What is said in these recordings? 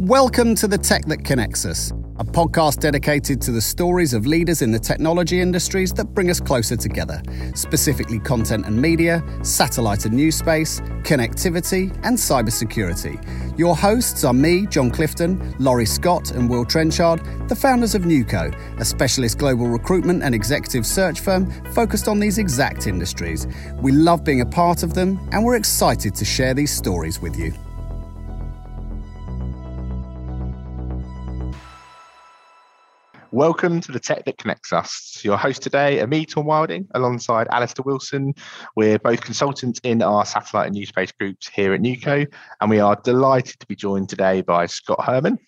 Welcome to The Tech That Connects Us, a podcast dedicated to the stories of leaders in the technology industries that bring us closer together, specifically content and media, satellite and new space, connectivity, and cybersecurity. Your hosts are me, John Clifton, Laurie Scott, and Will Trenchard, the founders of Nuco, a specialist global recruitment and executive search firm focused on these exact industries. We love being a part of them, and we're excited to share these stories with you. Welcome to the Tech That Connects Us. Your host today, are Tom Wilding, alongside Alistair Wilson. We're both consultants in our satellite and new space groups here at Nuco, and we are delighted to be joined today by Scott Herman.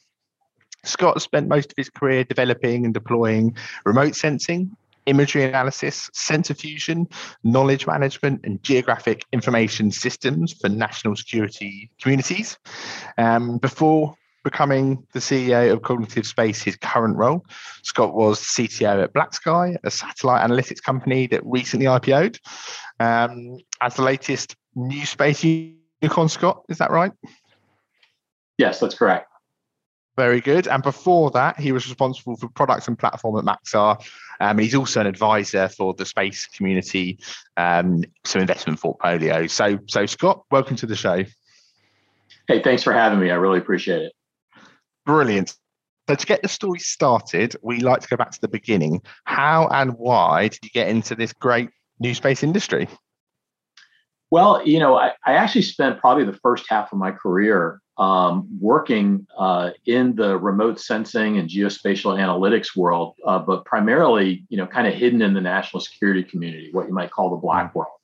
Scott spent most of his career developing and deploying remote sensing, imagery analysis, sensor fusion, knowledge management, and geographic information systems for national security communities. Um, before becoming the CEO of Cognitive Space, his current role. Scott was CTO at BlackSky, a satellite analytics company that recently IPO'd. Um, as the latest new space unicorn, Scott, is that right? Yes, that's correct. Very good. And before that, he was responsible for products and platform at Maxar. Um, he's also an advisor for the space community, um, some investment portfolio. So, so Scott, welcome to the show. Hey, thanks for having me. I really appreciate it. Brilliant. So to get the story started, we like to go back to the beginning. How and why did you get into this great new space industry? Well, you know, I, I actually spent probably the first half of my career um, working uh, in the remote sensing and geospatial analytics world, uh, but primarily, you know, kind of hidden in the national security community, what you might call the black world.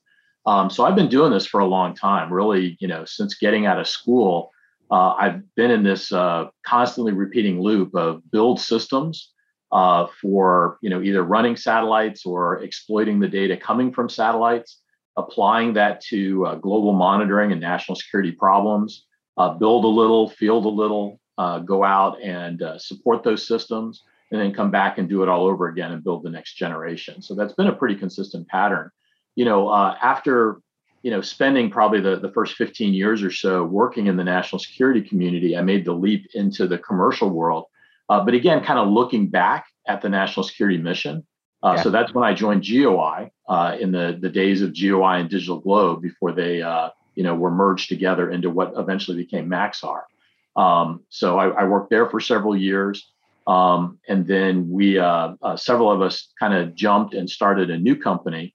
Um, so I've been doing this for a long time, really, you know, since getting out of school uh, I've been in this uh, constantly repeating loop of build systems uh, for you know either running satellites or exploiting the data coming from satellites, applying that to uh, global monitoring and national security problems. Uh, build a little, field a little, uh, go out and support those systems, and then come back and do it all over again and build the next generation. So that's been a pretty consistent pattern. You know, after you know, spending probably the, the first 15 years or so working in the national security community, I made the leap into the commercial world. Uh, but again, kind of looking back at the national security mission. Uh, yeah. So that's when I joined GeoEye uh, in the, the days of GeoEye and Digital Globe before they, uh, you know, were merged together into what eventually became Maxar. Um, so I, I, worked there for several years. Um, and then we, uh, uh, several of us kind of jumped and started a new company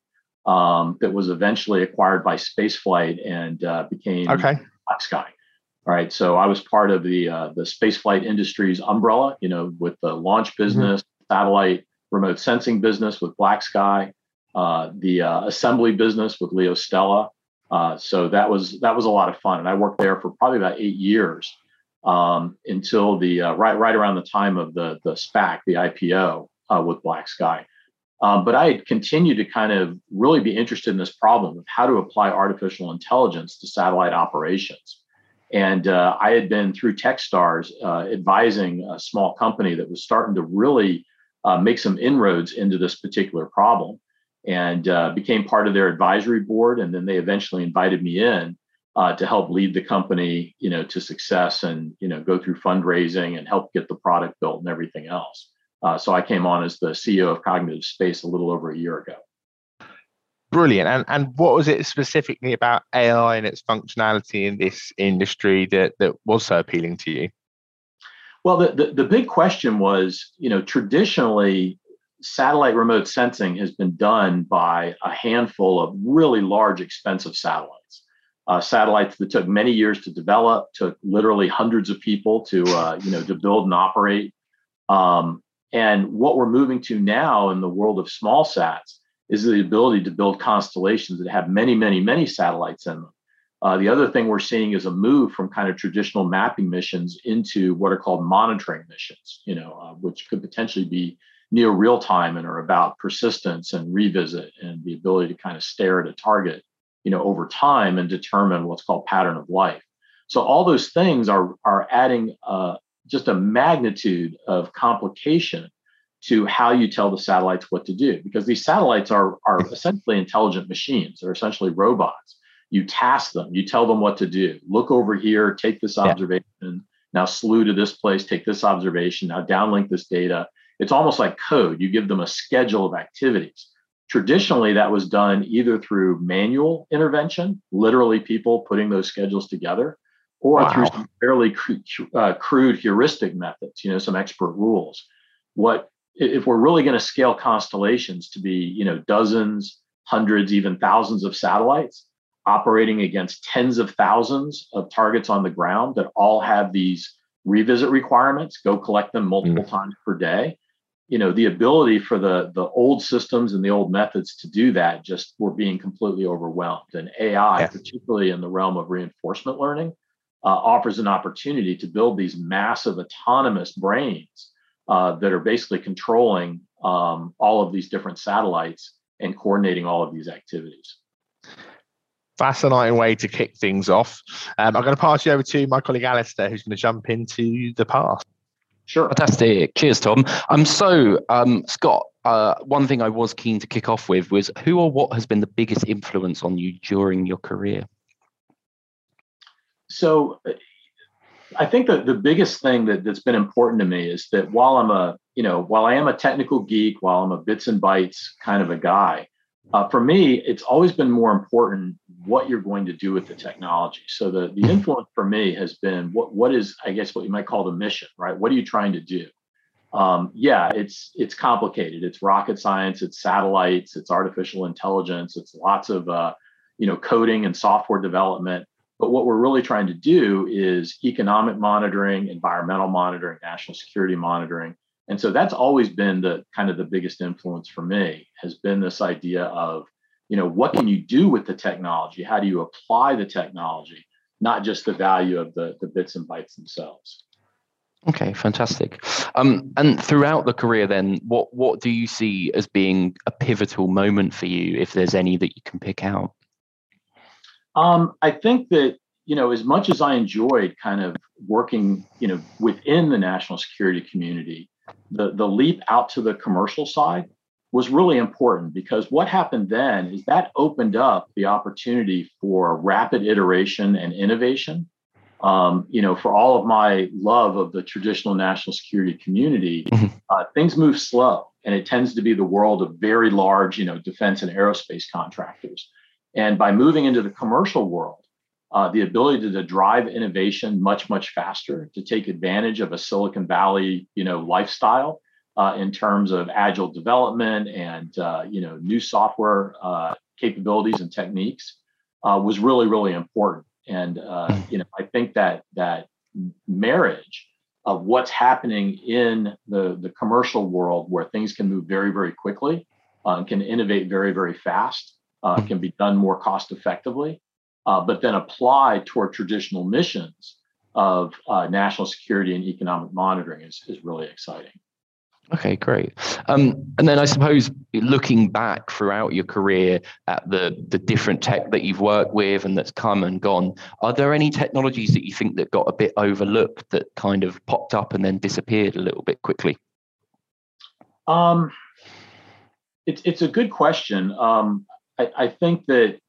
um, that was eventually acquired by Spaceflight and uh, became okay. BlackSky. All right, so I was part of the uh, the Spaceflight Industries umbrella, you know, with the launch mm-hmm. business, mm-hmm. satellite remote sensing business with BlackSky, uh, the uh, assembly business with LeoStella. Uh, so that was that was a lot of fun, and I worked there for probably about eight years um, until the uh, right right around the time of the the SPAC, the IPO uh, with BlackSky. Um, but I continued to kind of really be interested in this problem of how to apply artificial intelligence to satellite operations. And uh, I had been through Techstars uh, advising a small company that was starting to really uh, make some inroads into this particular problem and uh, became part of their advisory board. And then they eventually invited me in uh, to help lead the company, you know, to success and, you know, go through fundraising and help get the product built and everything else. Uh, so I came on as the CEO of Cognitive Space a little over a year ago. Brilliant. And and what was it specifically about AI and its functionality in this industry that that was so appealing to you? Well, the, the, the big question was, you know, traditionally satellite remote sensing has been done by a handful of really large, expensive satellites. Uh, satellites that took many years to develop, took literally hundreds of people to, uh, you know, to build and operate. Um, and what we're moving to now in the world of small sats is the ability to build constellations that have many, many, many satellites in them. Uh, the other thing we're seeing is a move from kind of traditional mapping missions into what are called monitoring missions, you know, uh, which could potentially be near real time and are about persistence and revisit and the ability to kind of stare at a target, you know, over time and determine what's called pattern of life. So all those things are are adding uh, just a magnitude of complication to how you tell the satellites what to do because these satellites are, are mm-hmm. essentially intelligent machines they're essentially robots you task them you tell them what to do look over here take this observation yeah. Now slew to this place, take this observation, now downlink this data. It's almost like code. You give them a schedule of activities. Traditionally, that was done either through manual intervention, literally people putting those schedules together, or wow. through some fairly crude, uh, crude heuristic methods, you know, some expert rules. What if we're really going to scale constellations to be, you know, dozens, hundreds, even thousands of satellites operating against tens of thousands of targets on the ground that all have these revisit requirements, go collect them multiple mm. times per day. You know, the ability for the the old systems and the old methods to do that just were being completely overwhelmed. And AI, yes. particularly in the realm of reinforcement learning, uh, offers an opportunity to build these massive autonomous brains uh, that are basically controlling um, all of these different satellites and coordinating all of these activities. Fascinating way to kick things off. Um, I'm going to pass you over to my colleague Alistair, who's going to jump into the past. Sure. Fantastic. Cheers, Tom. Um, so, um, Scott, uh, one thing I was keen to kick off with was who or what has been the biggest influence on you during your career? So, I think that the biggest thing that, that's been important to me is that while I'm a, you know, while I am a technical geek, while I'm a bits and bytes kind of a guy, uh, for me, it's always been more important what you're going to do with the technology. So the, the influence for me has been what what is, I guess, what you might call the mission, right? What are you trying to do? Um, yeah, it's it's complicated. It's rocket science. It's satellites. It's artificial intelligence. It's lots of uh, you know coding and software development. But what we're really trying to do is economic monitoring, environmental monitoring, national security monitoring. And so that's always been the kind of the biggest influence for me has been this idea of, you know, what can you do with the technology? How do you apply the technology, not just the value of the, the bits and bytes themselves? Okay, fantastic. Um, and throughout the career, then, what what do you see as being a pivotal moment for you, if there's any that you can pick out? Um, I think that you know, as much as I enjoyed kind of working, you know, within the national security community, the the leap out to the commercial side was really important because what happened then is that opened up the opportunity for rapid iteration and innovation. Um, you know, for all of my love of the traditional national security community, mm-hmm. uh, things move slow, and it tends to be the world of very large, you know, defense and aerospace contractors. And by moving into the commercial world, uh, the ability to, to, drive innovation much, much faster, to take advantage of a Silicon Valley, you know, lifestyle uh, in terms of agile development and uh, you know new software uh, capabilities and techniques uh, was really, really important. And uh, hmm. you know, I think that that marriage of what's happening in the the commercial world, where things can move very, very quickly, and can innovate very, very fast uh, can be done more cost effectively, uh, but then applied toward traditional missions of uh, national security and economic monitoring is, is really exciting. Okay, great. Um, and then I suppose looking back throughout your career at the the different tech that you've worked with and that's come and gone, are there any technologies that you think that got a bit overlooked that kind of popped up and then disappeared a little bit quickly? Um, it's it's a good question. Um, I, I think that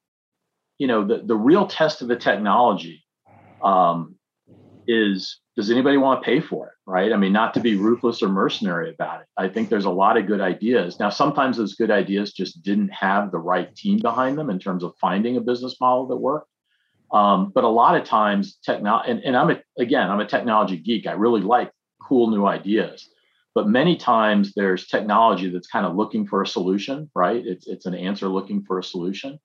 you know the, the real test of the technology um, is does anybody want to pay for it right? I mean not to be ruthless or mercenary about it. I think there's a lot of good ideas. Now sometimes those good ideas just didn't have the right team behind them in terms of finding a business model that worked. Um, but a lot of times technology and, and i'm a, again i'm a technology geek. I really like cool new ideas but many times there's technology that's kind of looking for a solution right? It's, it's an answer looking for a solution.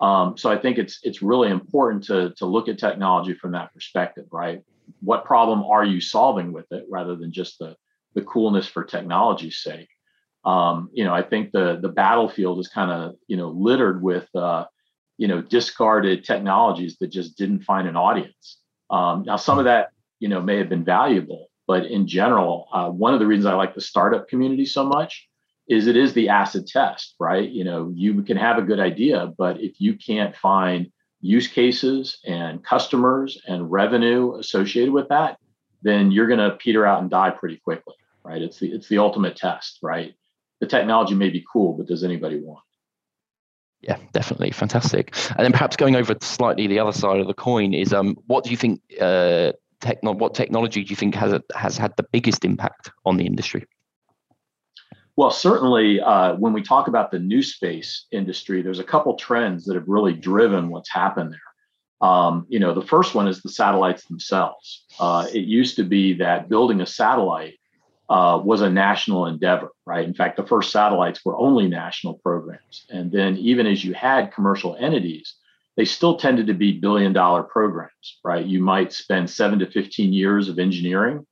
Um, so i think it's it's really important to, to look at technology from that perspective right? What problem are you solving with it rather than just the the coolness for technology's sake? Um, you know i think the the battlefield is kind of you know littered with uh, you know discarded technologies that just didn't find an audience. Um, now some of that you know may have been valuable but in general, uh, one of the reasons I like the startup community so much is it is the acid test, right? You know, you can have a good idea, but if you can't find use cases and customers and revenue associated with that, then you're going to peter out and die pretty quickly, right? It's the it's the ultimate test, right? The technology may be cool, but does anybody want? Yeah, definitely fantastic. And then perhaps going over slightly the other side of the coin is um, what do you think uh, techno- what technology do you think has has had the biggest impact on the industry? Well, certainly, uh, when we talk about the new space industry, there's a couple trends that have really driven what's happened there. Um, you know, the first one is the satellites themselves. Uh, it used to be that building a satellite uh, was a national endeavor, right? In fact, the first satellites were only national programs. And then, even as you had commercial entities, they still tended to be billion dollar programs, right? You might spend seven to 15 years of engineering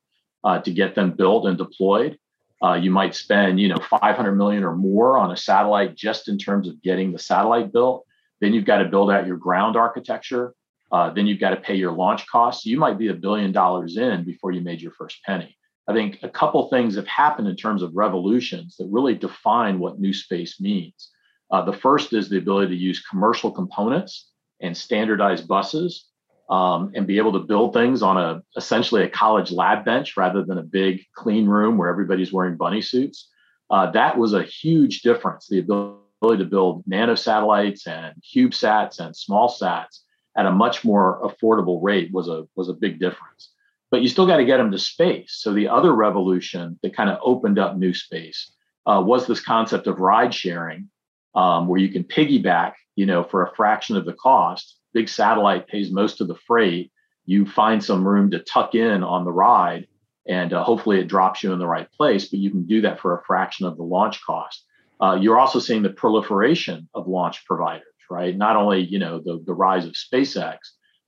uh, to get them built and deployed. Uh, you might spend, you know, 500 million or more on a satellite just in terms of getting the satellite built. Then you've got to build out your ground architecture. Uh, then you've got to pay your launch costs. You might be a billion dollars in before you made your first penny. I think a couple things have happened in terms of revolutions that really define what new space means. Uh, the first is the ability to use commercial components and standardized buses um, and be able to build things on a essentially a college lab bench rather than a big clean room where everybody's wearing bunny suits. Uh, that was a huge difference. The ability to build nano satellites and CubeSats and small sats at a much more affordable rate was a was a big difference. But you still got to get them to space. So the other revolution that kind of opened up new space uh, was this concept of ride sharing, um, where you can piggyback, you know, for a fraction of the cost big satellite pays most of the freight. You find some room to tuck in on the ride, and uh, hopefully it drops you in the right place. But you can do that for a fraction of the launch cost. Uh, you're also seeing the proliferation of launch providers, right? Not only you know the the rise of SpaceX,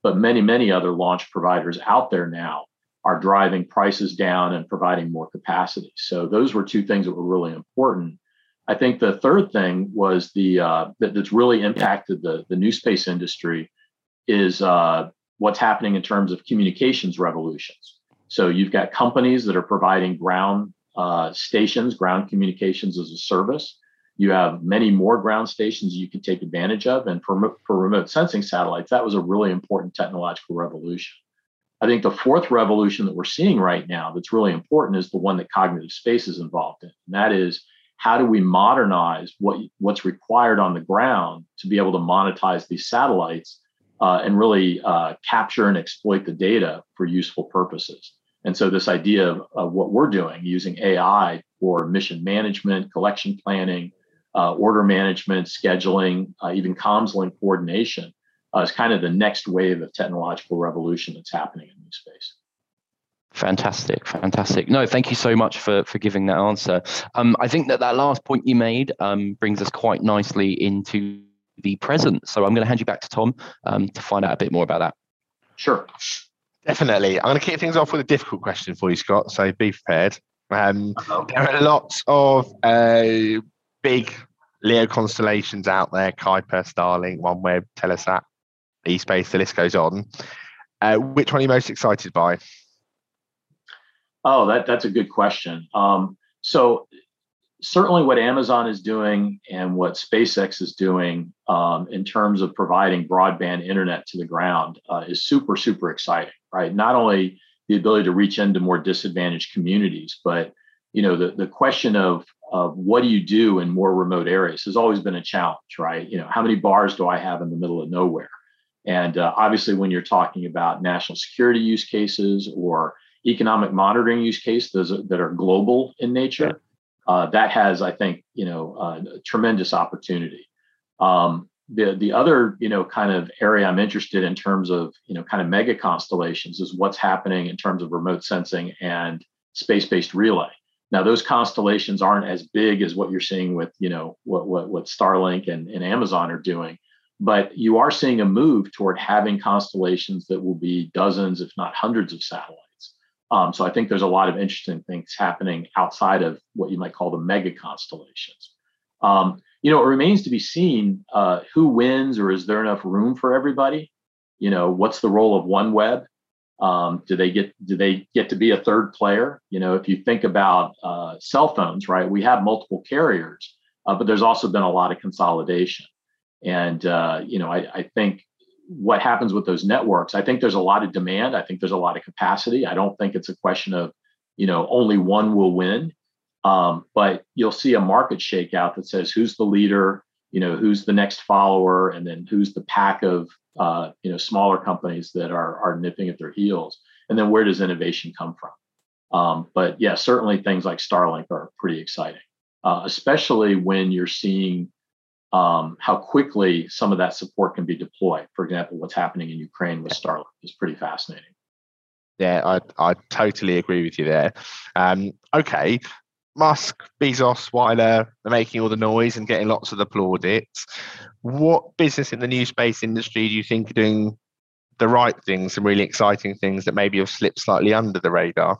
but many many other launch providers out there now are driving prices down and providing more capacity. So those were two things that were really important. I think the third thing was the uh, that, that's really impacted the the new space industry is uh, what's happening in terms of communications revolutions. So you've got companies that are providing ground uh, stations, ground communications as a service. You have many more ground stations you can take advantage of. And for, for remote sensing satellites, that was a really important technological revolution. I think the fourth revolution that we're seeing right now that's really important is the one that cognitive space is involved in. And that is how do we modernize what, what's required on the ground to be able to monetize these satellites uh, and really uh, capture and exploit the data for useful purposes. And so, this idea of, of what we're doing using AI for mission management, collection planning, uh, order management, scheduling, uh, even comms link coordination uh, is kind of the next wave of technological revolution that's happening in new space. Fantastic, fantastic. No, thank you so much for for giving that answer. Um, I think that that last point you made um, brings us quite nicely into the present. So I'm going to hand you back to Tom um, to find out a bit more about that. Sure. Definitely. I'm going to kick things off with a difficult question for you, Scott. So be prepared. Um, there are lots of uh, big LEO constellations out there Kuiper, Starlink, OneWeb, Telesat, E-Space, the list goes on. Uh, which one are you most excited by? Oh, that, that's a good question. Um, so certainly what Amazon is doing and what SpaceX is doing um, in terms of providing broadband internet to the ground uh, is super, super exciting, right? Not only the ability to reach into more disadvantaged communities, but you know the, the question of, of what do you do in more remote areas has always been a challenge, right? You know, how many bars do I have in the middle of nowhere? And uh, obviously, when you're talking about national security use cases or economic monitoring use cases that are global in nature, uh, that has, I think, you know, uh, tremendous opportunity. Um, the the other, you know, kind of area I'm interested in terms of, you know, kind of mega constellations is what's happening in terms of remote sensing and space-based relay. Now, those constellations aren't as big as what you're seeing with, you know, what what, what Starlink and, and Amazon are doing, but you are seeing a move toward having constellations that will be dozens, if not hundreds, of satellites. Um, so I think there's a lot of interesting things happening outside of what you might call the mega constellations. Um, you know, it remains to be seen uh, who wins or is there enough room for everybody? You know, what's the role of OneWeb? Um, do they get do they get to be a third player? You know, if you think about uh, cell phones, right? We have multiple carriers, uh, but there's also been a lot of consolidation. And uh, you know, I, I think what happens with those networks. I think there's a lot of demand. I think there's a lot of capacity. I don't think it's a question of, you know, only one will win. Um, but you'll see a market shakeout that says who's the leader, you know, who's the next follower, and then who's the pack of, uh, you know, smaller companies that are are nipping at their heels. and then where does innovation come from? Um, but yeah, certainly things like Starlink are pretty exciting, uh, especially when you're seeing um, how quickly some of that support can be deployed. For example, what's happening in Ukraine with Starlink is pretty fascinating. Yeah, I, I totally agree with you there. Um, okay, Musk, Bezos, Wyler are making all the noise and getting lots of the plaudits. What business in the new space industry do you think are doing the right things, some really exciting things that maybe have slipped slightly under the radar?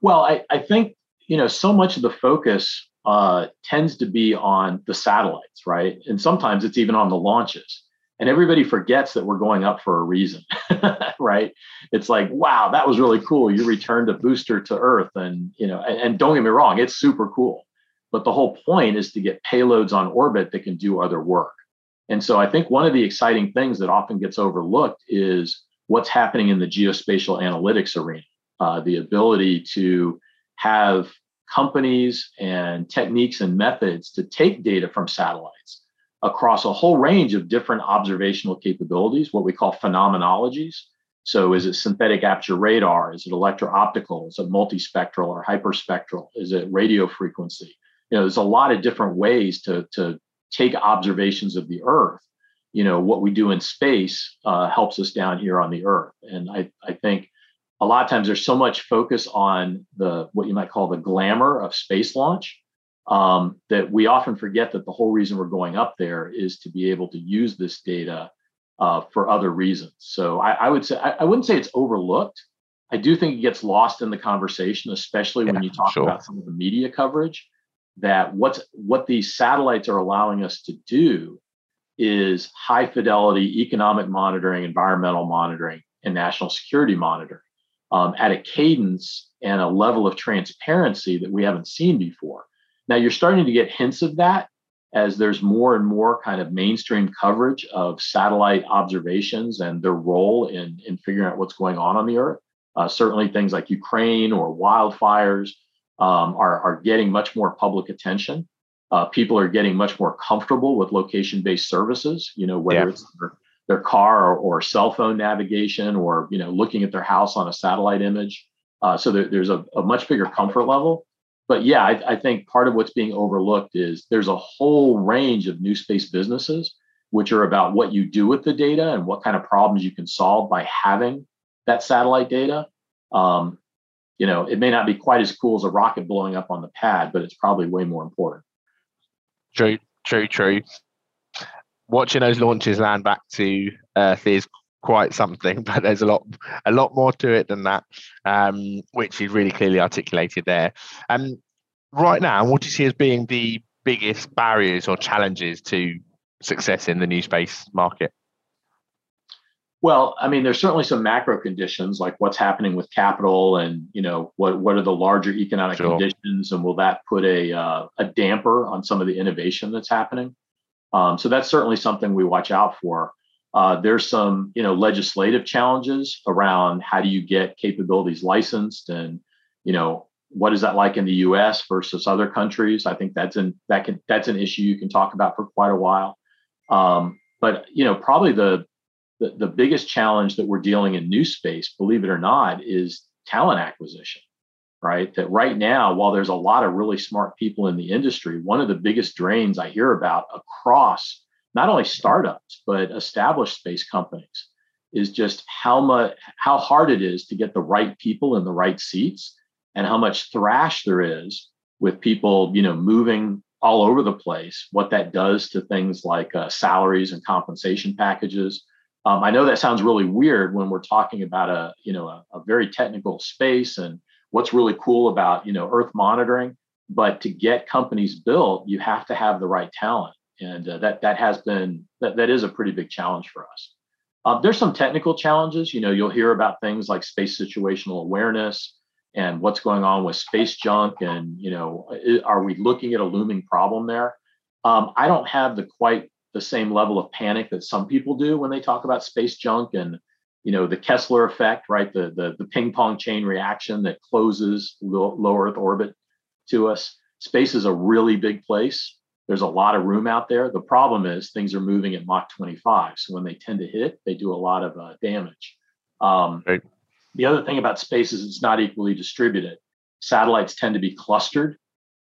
Well, I, I think you know so much of the focus uh, tends to be on the satellites, right? And sometimes it's even on the launches. And everybody forgets that we're going up for a reason, right? It's like, wow, that was really cool. You returned a booster to Earth, and you know, and, and don't get me wrong, it's super cool. But the whole point is to get payloads on orbit that can do other work. And so I think one of the exciting things that often gets overlooked is what's happening in the geospatial analytics arena. Uh, the ability to have companies and techniques and methods to take data from satellites across a whole range of different observational capabilities, what we call phenomenologies. So, is it synthetic aperture radar? Is it electro optical? Is it multispectral or hyperspectral? Is it radio frequency? You know, there's a lot of different ways to, to take observations of the Earth. You know, what we do in space uh, helps us down here on the Earth. And I, I think a lot of times there's so much focus on the what you might call the glamour of space launch um, that we often forget that the whole reason we're going up there is to be able to use this data uh, for other reasons. So I, I would say I, I, wouldn't say it's overlooked. I do think it gets lost in the conversation, especially yeah, when you talk sure. about some of the media coverage. That what's what these satellites are allowing us to do is high fidelity economic monitoring, environmental monitoring, and national security monitoring um, at a cadence and a level of transparency that we haven't seen before. Now, you're starting to get hints of that as there's more and more kind of mainstream coverage of satellite observations and their role in, in figuring out what's going on on the Earth. Uh, certainly, things like Ukraine or wildfires um, are, are getting much more public attention. Uh, people are getting much more comfortable with location-based services. You know, whether yeah. it's their, their car or, or, cell phone navigation, or you know, looking at their house on a satellite image. Uh, so there, there's a, a, much bigger comfort level but yeah, I, I, think part of what's being overlooked is there's a whole range of new space businesses which are about what you do with the data and what kind of problems you can solve by having that satellite data. Um, you know, it may not be quite as cool as a rocket blowing up on the pad, but it's probably way more important. True, true, true. Watching those launches land back to Earth is quite something, but there's a lot a lot more to it than that, um, which is really clearly articulated there. Um, right now, what do you see as being the biggest barriers or challenges to success in the new space market? Well, I mean, there's certainly some macro conditions like what's happening with capital, and you know what what are the larger economic sure. conditions, and will that put a uh, a damper on some of the innovation that's happening? Um, so that's certainly something we watch out for. Uh, there's some, you know, legislative challenges around how do you get capabilities licensed, and you know, what is that like in the U.S. versus other countries? I think that's an that can that's an issue you can talk about for quite a while. Um, but you know, probably the, the the biggest challenge that we're dealing in new space, believe it or not, is talent acquisition. Right. That right now, while there's a lot of really smart people in the industry, one of the biggest drains I hear about across not only startups but established space companies is just how much how hard it is to get the right people in the right seats and how much thrash there is with people you know moving all over the place what that does to things like uh, salaries and compensation packages um, i know that sounds really weird when we're talking about a you know a, a very technical space and what's really cool about you know earth monitoring but to get companies built you have to have the right talent and uh, that that has been that, that is a pretty big challenge for us. Uh, there's some technical challenges. You know, you'll hear about things like space situational awareness and what's going on with space junk, and you know, are we looking at a looming problem there? Um, I don't have the quite the same level of panic that some people do when they talk about space junk and you know the Kessler effect, right? The the, the ping pong chain reaction that closes low, low Earth orbit to us. Space is a really big place there's a lot of room out there. The problem is things are moving at Mach 25. So when they tend to hit, they do a lot of uh, damage. Um, right. The other thing about space is it's not equally distributed. Satellites tend to be clustered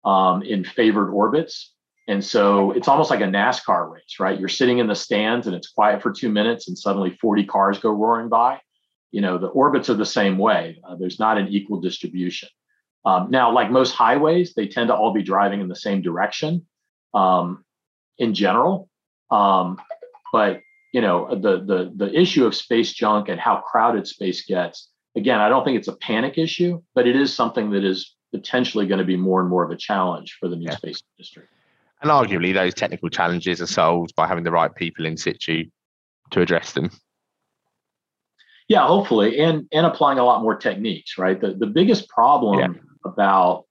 um, in favored orbits. And so it's almost like a NASCAR race, right? You're sitting in the stands and it's quiet for two minutes and suddenly 40 cars go roaring by. You know, the orbits are the same way. Uh, there's not an equal distribution. Um, now, like most highways, they tend to all be driving in the same direction um, in general. Um, but you know, the the the issue of space junk and how crowded space gets. Again, I don't think it's a panic issue, but it is something that is potentially going to be more and more of a challenge for the new yeah. space industry. And arguably, those technical challenges are solved by having the right people in situ to address them. Yeah, hopefully, and and applying a lot more techniques. Right. The the biggest problem yeah. about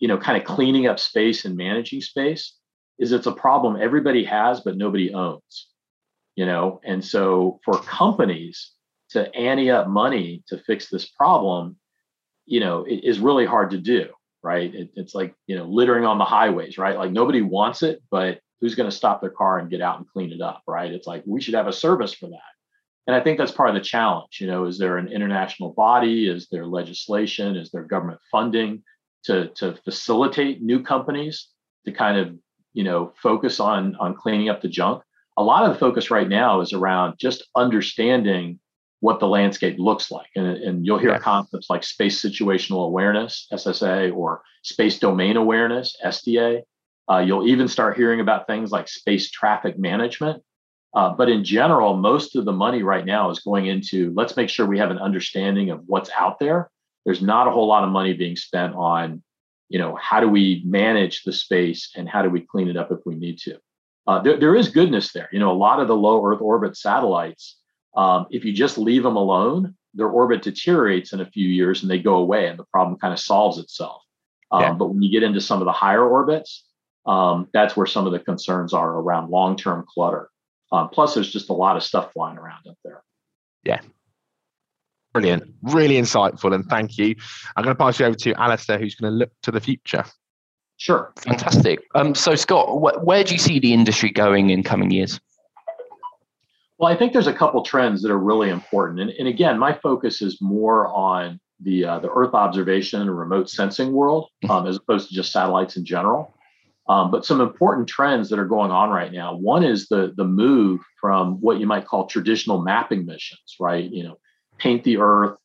you know kind of cleaning up space and managing space is it's a problem everybody has but nobody owns. You know, and so for companies to ante up money to fix this problem, you know, it is really hard to do right? It, it's like, you know, littering on the highways, right? Like nobody wants it, but who's going to stop their car and get out and clean it up, right? It's like we should have a service for that. And I think that's part of the challenge. You know, is there an international body? Is there legislation? Is there government funding to, to facilitate new companies to kind of, you know, focus on on cleaning up the junk? A lot of the focus right now is around just understanding what the landscape looks like. And, and you'll hear yeah. concepts like space situational awareness, SSA, or space domain awareness, SDA. Uh, you'll even start hearing about things like space traffic management. Uh, but in general, most of the money right now is going into let's make sure we have an understanding of what's out there. There's not a whole lot of money being spent on, you know, how do we manage the space and how do we clean it up if we need to. Uh, there, there is goodness there. You know, a lot of the low Earth orbit satellites um, if you just leave them alone, their orbit deteriorates in a few years and they go away, and the problem kind of solves itself. Um, yeah. But when you get into some of the higher orbits, um, that's where some of the concerns are around long term clutter. Um, plus, there's just a lot of stuff flying around up there. Yeah. Brilliant. Really insightful. And thank you. I'm going to pass you over to Alistair, who's going to look to the future. Sure. Fantastic. Um, so, Scott, wh- where do you see the industry going in coming years? Well, I think there's a couple trends that are really important, and, and again, my focus is more on the uh, the Earth observation and remote sensing world, mm-hmm. um, as opposed to just satellites in general. Um, but some important trends that are going on right now. One is the the move from what you might call traditional mapping missions, right? You know, paint the Earth,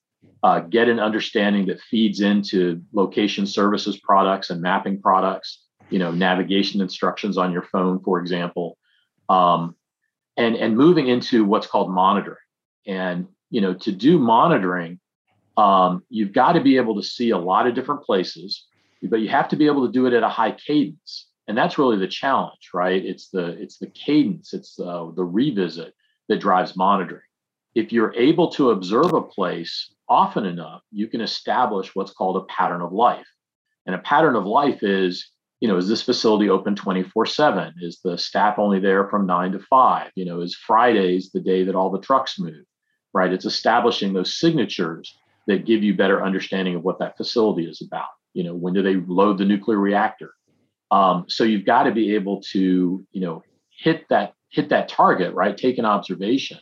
uh, get an understanding that feeds into location services products and mapping products. You know, navigation instructions on your phone, for example. Um, and and moving into what's called monitoring. And you know to do monitoring um, you've got to be able to see a lot of different places but you have to be able to do it at a high cadence. And that's really the challenge right? It's the it's the cadence it's the, the revisit that drives monitoring. If you're able to observe a place often enough you can establish what's called a pattern of life. And a pattern of life is you know, is this facility open 24 7? Is the staff only there from nine to five? You know, is Fridays the day that all the trucks move, right? It's establishing those signatures that give you better understanding of what that facility is about. You know, when do they load the nuclear reactor? Um, so you've got to be able to, you know, hit that hit that target, right? Take an observation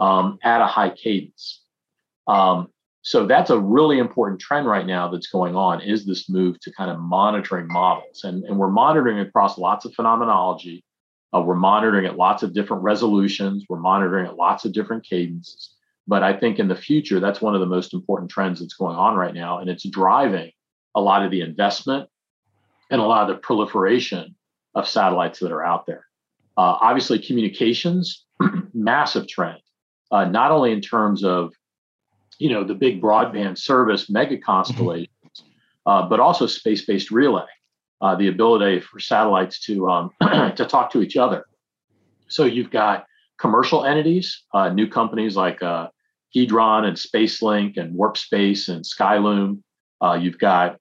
um, at a high cadence. Um, so that's a really important trend right now that's going on is this move to kind of monitoring models. And, and we're monitoring across lots of phenomenology. Uh, we're monitoring at lots of different resolutions. We're monitoring at lots of different cadences. But i think in the future that's one of the most important trends that's going on right now. And it's driving a lot of the investment and a lot of the proliferation of satellites that are out there. Uh, obviously communications massive trend. Uh, not only in terms of you know the big broadband service mega mm-hmm. constellations, uh, but also space-based relay, uh, the ability for satellites to um, to talk to each other. So you've got commercial entities, uh, new companies like uh, Hedron and SpaceLink and Warp Space and Skyloom. Uh, you've got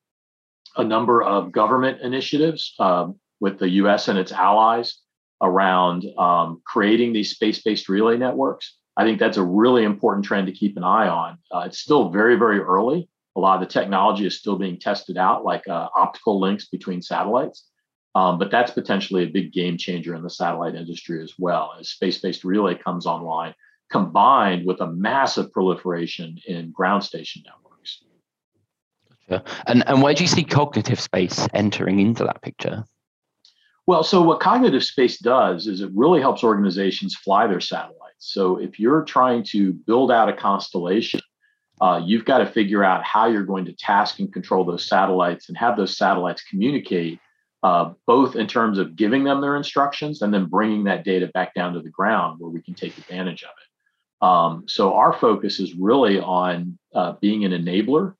a number of government initiatives um, with the U.S. and its allies around um, creating these space-based relay networks. I think that's a really important trend to keep an eye on. Uh, it's still very, very early. A lot of the technology is still being tested out, like uh, optical links between satellites. Um, but that's potentially a big game changer in the satellite industry as well. As space based relay comes online, combined with a massive proliferation in ground station networks. Gotcha. And and where do you see cognitive space entering into that picture? Well, so what cognitive space does is it really helps organizations fly their satellites. So if you're trying to build out a constellation, uh, you've got to figure out how you're going to task and control those satellites and have those satellites communicate uh, both in terms of giving them their instructions and then bringing that data back down to the ground where we can take advantage of it. Um, so our focus is really on uh, being an enabler,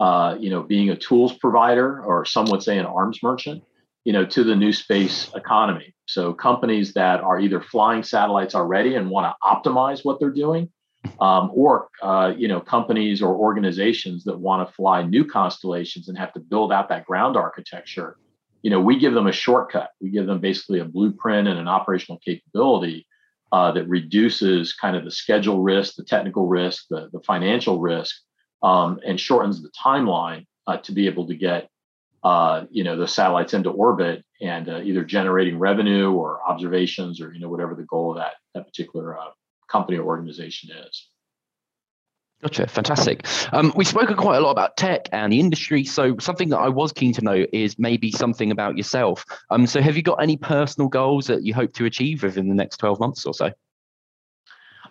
uh, you know, being a tools provider, or some would say an arms merchant, you know, to the new space economy. So companies that are either flying satellites already and want to optimize what they're doing, um, or uh, you know, companies or organizations that want to fly new constellations and have to build out that ground architecture you know, we give them a shortcut. We give them basically a blueprint and an operational capability uh, that reduces kind of the schedule risk, the technical risk, the, the financial risk, um, and shortens the timeline uh, to be able to get, uh, you know, the satellites into orbit and uh, either generating revenue or observations or you know whatever the goal of that that particular uh, company or organization is. Gotcha, fantastic. Um, we've spoken quite a lot about tech and the industry. So something that I was keen to know is maybe something about yourself. Um, so have you got any personal goals that you hope to achieve within the next 12 months or so?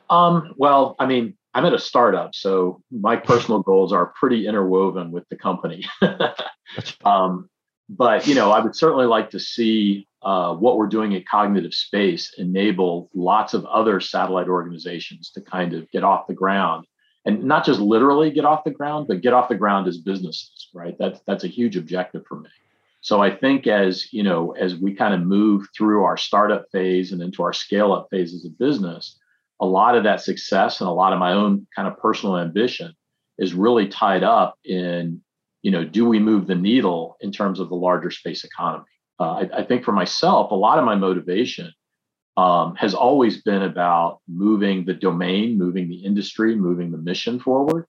Um, well, I mean, I'm at a startup, so my personal goals are pretty interwoven with the company. um, but you know, I would certainly like to see uh, what we're doing at Cognitive Space enable lots of other satellite organizations to kind of get off the ground and not just literally get off the ground, but get off the ground as businesses, right? That's that's a huge objective for me. So I think as you know, as we kind of move through our startup phase and into our scale up phase as a business, a lot of that success and a lot of my own kind of personal ambition is really tied up in, you know, do we move the needle in terms of the larger space economy? Uh, I, I think for myself, a lot of my motivation um, has always been about moving the domain, moving the industry, moving the mission forward.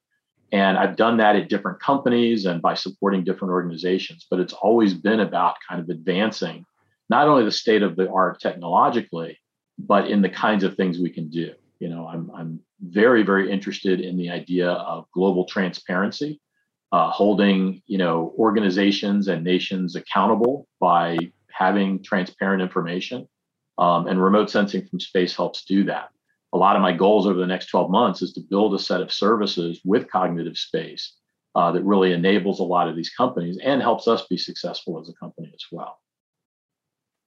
And I've done that at different companies and by supporting different organizations, but it's always been about kind of advancing not only the state of the art technologically, but in the kinds of things we can do. You know, I'm, I'm very, very interested in the idea of global transparency, uh, holding, you know, organizations and nations accountable by having transparent information um, and remote sensing from space helps do that. A lot of my goals over the next 12 months is to build a set of services with cognitive space uh, that really enables a lot of these companies and helps us be successful as a company as well.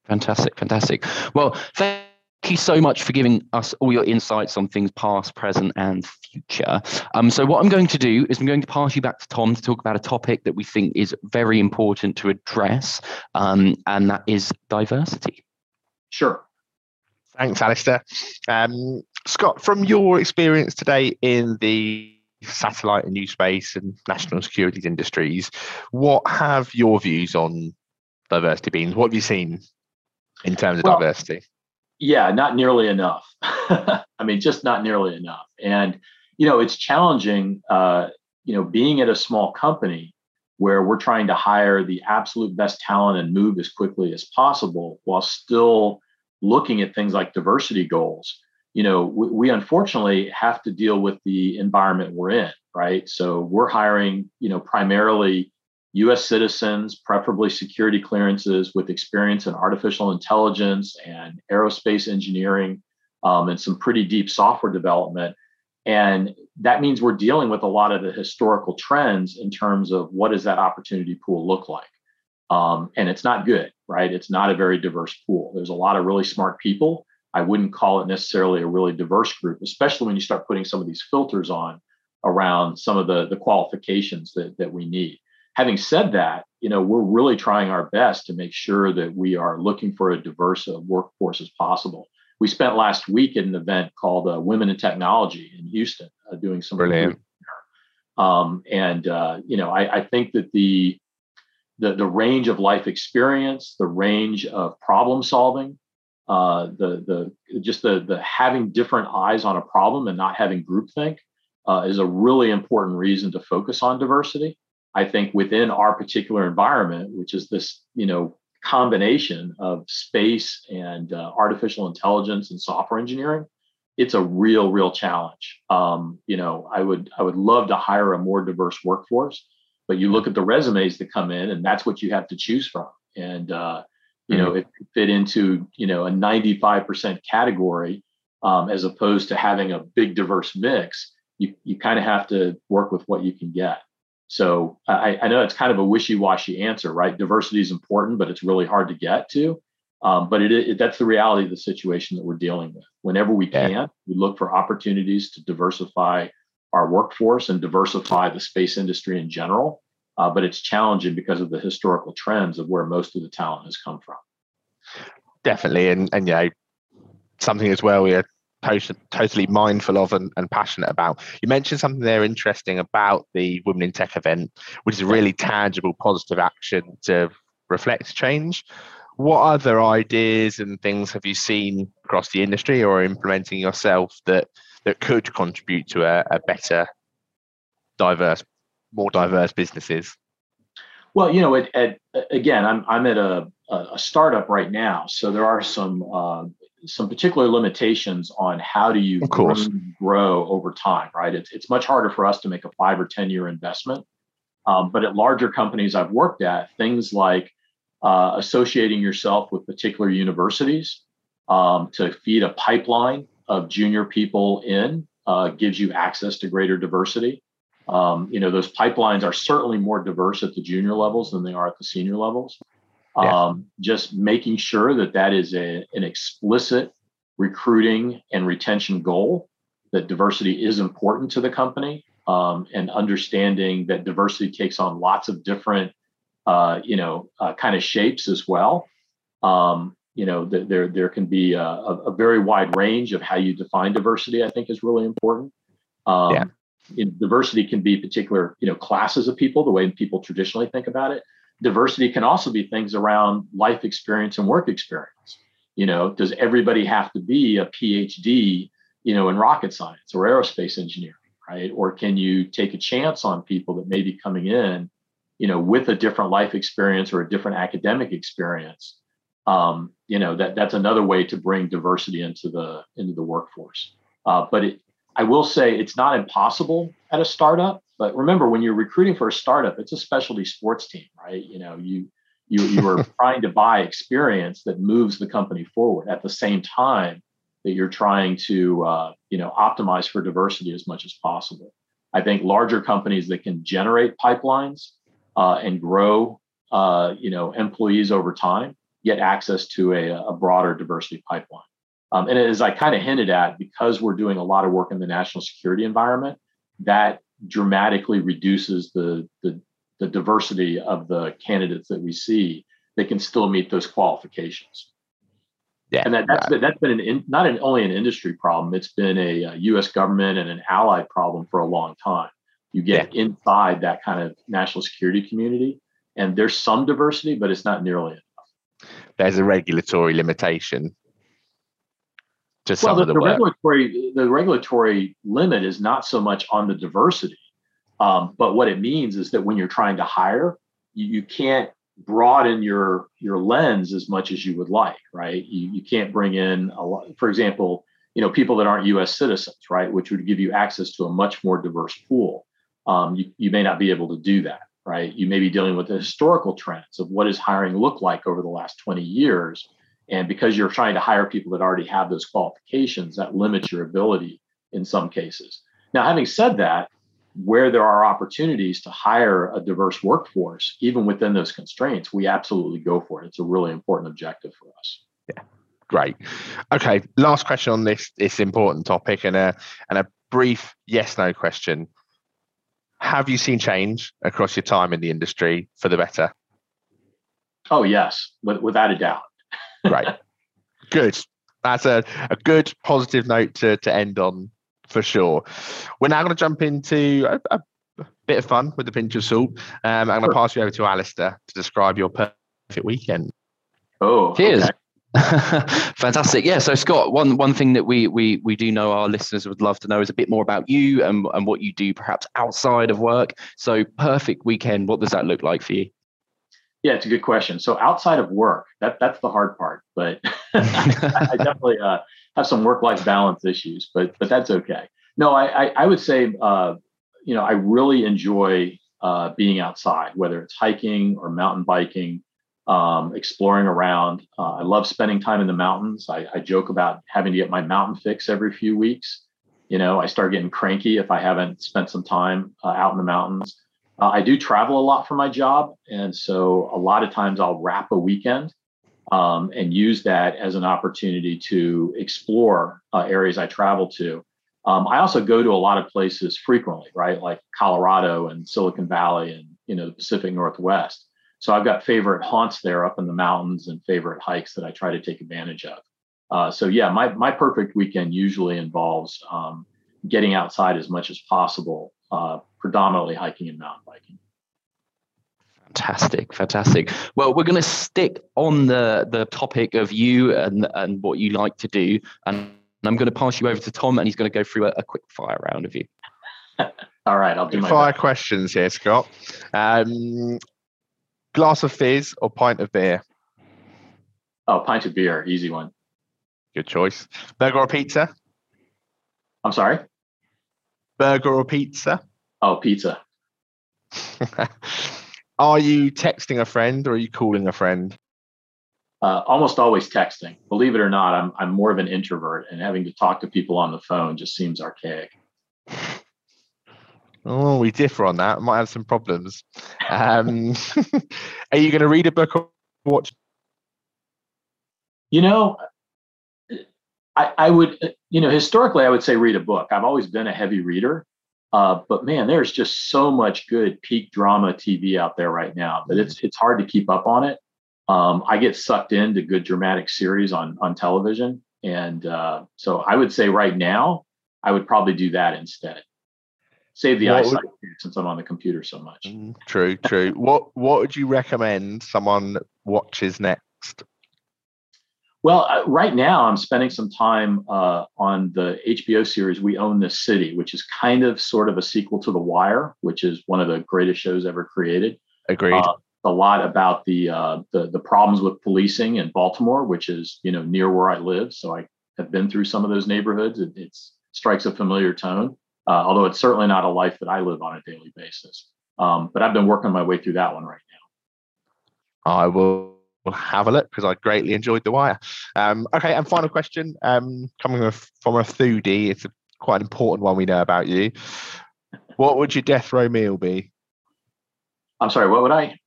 Fantastic, fantastic. Well, thank you so much for giving us all your insights on things past, present, and future. Um, so, what I'm going to do is I'm going to pass you back to Tom to talk about a topic that we think is very important to address, um, and that is diversity. Sure. Thanks, Alistair. Um, Scott, from your experience today in the satellite and new space and national security industries, what have your views on diversity been? What have you seen in terms of well, diversity? Yeah, not nearly enough. I mean, just not nearly enough. And, you know, it's challenging, uh, you know, being at a small company where we're trying to hire the absolute best talent and move as quickly as possible while still looking at things like diversity goals you know we, we, unfortunately have to deal with the environment we're in right so we're hiring you know primarily us citizens preferably security clearances with experience in artificial intelligence and aerospace engineering um, and some pretty deep software development and that means we're dealing with a lot of the historical trends in terms of what does that opportunity pool look like. Um, and it's not good, right? It's not a very diverse pool. There's a lot of really smart people. I wouldn't call it necessarily a really diverse group, especially when you start putting some of these filters on around some of the, the qualifications that, that we need. Having said that, you know, we're really trying our best to make sure that we are looking for a diverse workforce as possible we spent last week at an event called uh, Women in Technology in Houston, uh, doing some brilliant. Um, and uh, you know, I, I, think that the, the the range of life experience, the range of problem solving, uh, the the just the the having different eyes on a problem and not having groupthink uh, is a really important reason to focus on diversity. I think within our particular environment, which is this you know combination of space and uh, artificial intelligence and software engineering it's a real, real challenge. Um, you know, I would I would love to hire a more diverse workforce, but you look at the resumes that come in, and that's what you have to choose from. And uh, you mm-hmm. know, it fit into you know a 95% category um, as opposed to having a big diverse mix. You you kind of have to work with what you can get. So I, I know it's kind of a wishy-washy answer, right? Diversity is important, but it's really hard to get to. Um, but it, it, that's the reality of the situation that we're dealing with. Whenever we can, we look for opportunities to diversify our workforce and diversify the space industry in general. Uh, but it's challenging because of the historical trends of where most of the talent has come from. Definitely, and and yeah, something as well we're totally mindful of and, and passionate about. You mentioned something there interesting about the Women in Tech event, which is a really tangible, positive action to reflect change. What other ideas and things have you seen across the industry or implementing yourself that that could contribute to a, a better, diverse, more diverse businesses? Well, you know, it, it, again, I'm I'm at a, a startup right now, so there are some uh, some particular limitations on how do you grow, over time, right? It's it's much harder for us to make a five or ten year investment, um, but at larger companies I've worked at, things like uh, associating yourself with particular universities um, to feed a pipeline of junior people in uh, gives you access to greater diversity. Um, you know, those pipelines are certainly more diverse at the junior levels than they are at the senior levels. Yeah. Um, just making sure that that is a, an explicit recruiting and retention goal, that diversity is important to the company, um, and understanding that diversity takes on lots of different uh, you know, uh, kind of shapes as well. Um, you know, th- there there can be a, a, very wide range of how you define diversity. I think is really important. Um, yeah. Diversity can be particular, you know, classes of people, the way people traditionally think about it. Diversity can also be things around life experience and work experience. You know, does everybody have to be a PhD, you know, in rocket science or aerospace engineering, right? Or can you take a chance on people that may be coming in you know, with a different life experience or a different academic experience, um, you know, that that's another way to bring diversity into the into the workforce. Uh, but it, I will say it's not impossible at a startup. But remember, when you're recruiting for a startup, it's a specialty sports team, right? You know, you you you are trying to buy experience that moves the company forward at the same time that you're trying to uh, you know optimize for diversity as much as possible. I think larger companies that can generate pipelines uh, and grow, uh, you know, employees over time, get access to a, a broader diversity pipeline. Um, and as I kind of hinted at, because we're doing a lot of work in the national security environment, that dramatically reduces the, the, the diversity of the candidates that we see that can still meet those qualifications. Yeah, and that, that's been, that's been an in, not an, only an industry problem; it's been a, uh, a, U.S. government and an allied problem for a long time. You get yeah. inside that kind of national security community, and there's some diversity, but it's not nearly enough. There's a regulatory limitation to some well, the, of the, the regulatory the regulatory limit is not so much on the diversity, um, but what it means is that when you're trying to hire, you, you can't broaden your your lens as much as you would like, right? You, you can't bring in a lot, for example, you know, people that aren't U.S. citizens, right, which would give you access to a much more diverse pool um, you, you may not be able to do that, right? You may be dealing with the historical trends of what does hiring look like over the last 20 years. And because you're trying to hire people that already have those qualifications, that limits your ability in some cases. Now, having said that, where there are opportunities to hire a diverse workforce, even within those constraints, we absolutely go for it. It's a really important objective for us. Yeah, great. Okay, last question on this this important topic, and a and a brief yes/no question. Have you seen change across your time in the industry for the better? Oh, yes, without a doubt. Right. Good. That's a, a good positive note to, to end on for sure. We're now going to jump into a, a bit of fun with a pinch of salt. Um, I'm going to pass you over to Alistair to describe your perfect weekend. Oh, cheers. Okay. Fantastic. Yeah. So Scott, one one thing that we we we do know our listeners would love to know is a bit more about you and, and what you do perhaps outside of work. So perfect weekend, what does that look like for you? Yeah, it's a good question. So outside of work, that that's the hard part, but I definitely uh, have some work life balance issues, but but that's okay. No, I I, I would say uh, you know I really enjoy uh, being outside, whether it's hiking or mountain biking, um, exploring around. Uh, I love spending time in the mountains. I, I, joke about having to get my mountain fix every few weeks. You know, I start getting cranky if I haven't spent some time uh, out in the mountains. Uh, I do travel a lot for my job. And so a lot of times I'll wrap a weekend um, and use that as an opportunity to explore uh, areas I travel to. Um, I also go to a lot of places frequently, right? Like Colorado and Silicon Valley and you know the Pacific Northwest. So I've got favorite haunts there up in the mountains and favorite hikes that I try to take advantage of. Uh, so yeah, my my perfect weekend usually involves um, getting outside as much as possible, uh, predominantly hiking and mountain biking. Fantastic, fantastic. Well, we're going to stick on the the topic of you and and what you like to do, and I'm going to pass you over to Tom, and he's going to go through a, a quick fire round of you. All right, I'll do my fire best. questions here, Scott. Um, glass of fizz or pint of beer? Oh, pint of beer, easy one. Good choice. Burger or pizza? I'm sorry. Burger or pizza? Oh, pizza. are you texting a friend or are you calling a friend? Uh, almost always texting. Believe it or not, I'm I'm more of an introvert, and having to talk to people on the phone just seems archaic. Oh, we differ on that. Might have some problems. Um, are you going to read a book or watch? You know, I, I would. You know, historically, I would say read a book. I've always been a heavy reader, uh, but man, there's just so much good peak drama TV out there right now that it's it's hard to keep up on it. Um, I get sucked into good dramatic series on on television, and uh, so I would say right now I would probably do that instead. Save the what eyesight would, since I'm on the computer so much. Mm, true, true. what what would you recommend someone watches next? Well, uh, right now I'm spending some time uh, on the HBO series We Own This City, which is kind of sort of a sequel to The Wire, which is one of the greatest shows ever created. Agreed. Uh, a lot about the, uh, the the problems with policing in Baltimore, which is you know near where I live, so I have been through some of those neighborhoods. It it's, strikes a familiar tone, uh, although it's certainly not a life that I live on a daily basis. Um, but I've been working my way through that one right now. I will will have a look because I greatly enjoyed The Wire. Um, okay, and final question um, coming from a foodie, it's a, quite an important one we know about you. What would your death row meal be? I'm sorry, what would I?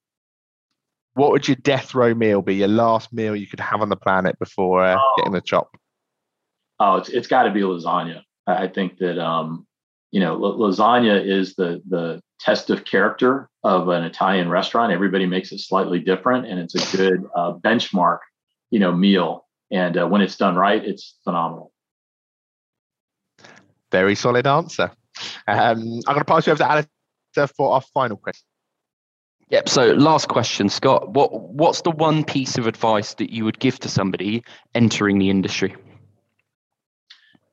What would your death row meal be? Your last meal you could have on the planet before uh, oh. getting the chop? Oh, it's it's got to be lasagna. I think that um, you know, lasagna is the the test of character of an Italian restaurant. Everybody makes it slightly different, and it's a good uh, benchmark, you know, meal. And uh, when it's done right, it's phenomenal. Very solid answer. Um, I'm going to pass you over to Alistair for our final question. Yep. So, last question, Scott. What What's the one piece of advice that you would give to somebody entering the industry?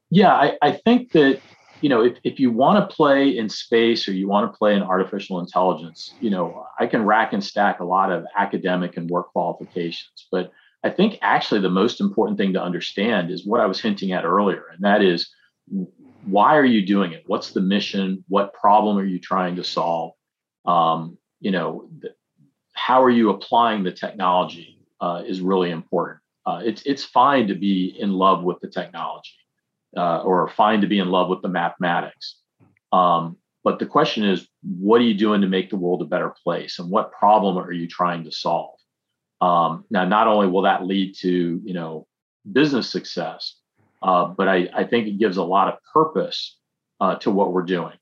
Yeah, I, I think that you know, if, if you want to play in space or you want to play in artificial intelligence, you know, I can rack and stack a lot of academic and work qualifications. But I think actually the most important thing to understand is what I was hinting at earlier, and that is why are you doing it? What's the mission? What problem are you trying to solve? Um, you know, how are you applying the technology uh, is really important. Uh, it's it's fine to be in love with the technology uh, or fine to be in love with the mathematics. Um, but the question is, what are you doing to make the world a better place, and what problem are you trying to solve? Um, now, not only will that lead to you know business success, uh, but I, I, think it gives a lot of purpose uh, to what we're doing.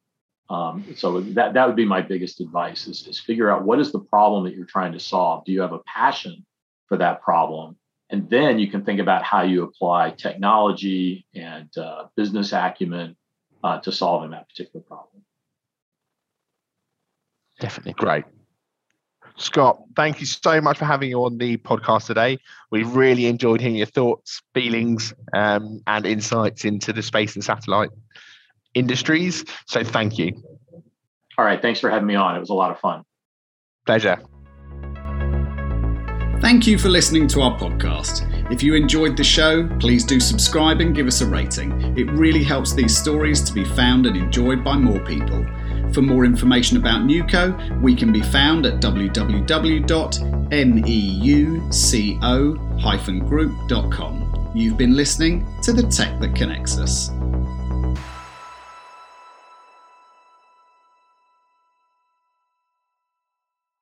Um, so that that would be my biggest advice: is, is figure out what is the problem that you're trying to solve. Do you have a passion for that problem? And then you can think about how you apply technology and uh, business acumen uh, to solving that particular problem. Definitely. Great. Scott, thank you so much for having you on the podcast today. We really enjoyed hearing your thoughts, feelings, um, and insights into the space and satellite industries. So thank you. All right. Thanks for having me on. It was a lot of fun. Pleasure. Thank you for listening to our podcast. If you enjoyed the show, please do subscribe and give us a rating. It really helps these stories to be found and enjoyed by more people. For more information about NUCO, we can be found at www.neuco-group.com. You've been listening to The Tech That Connects Us.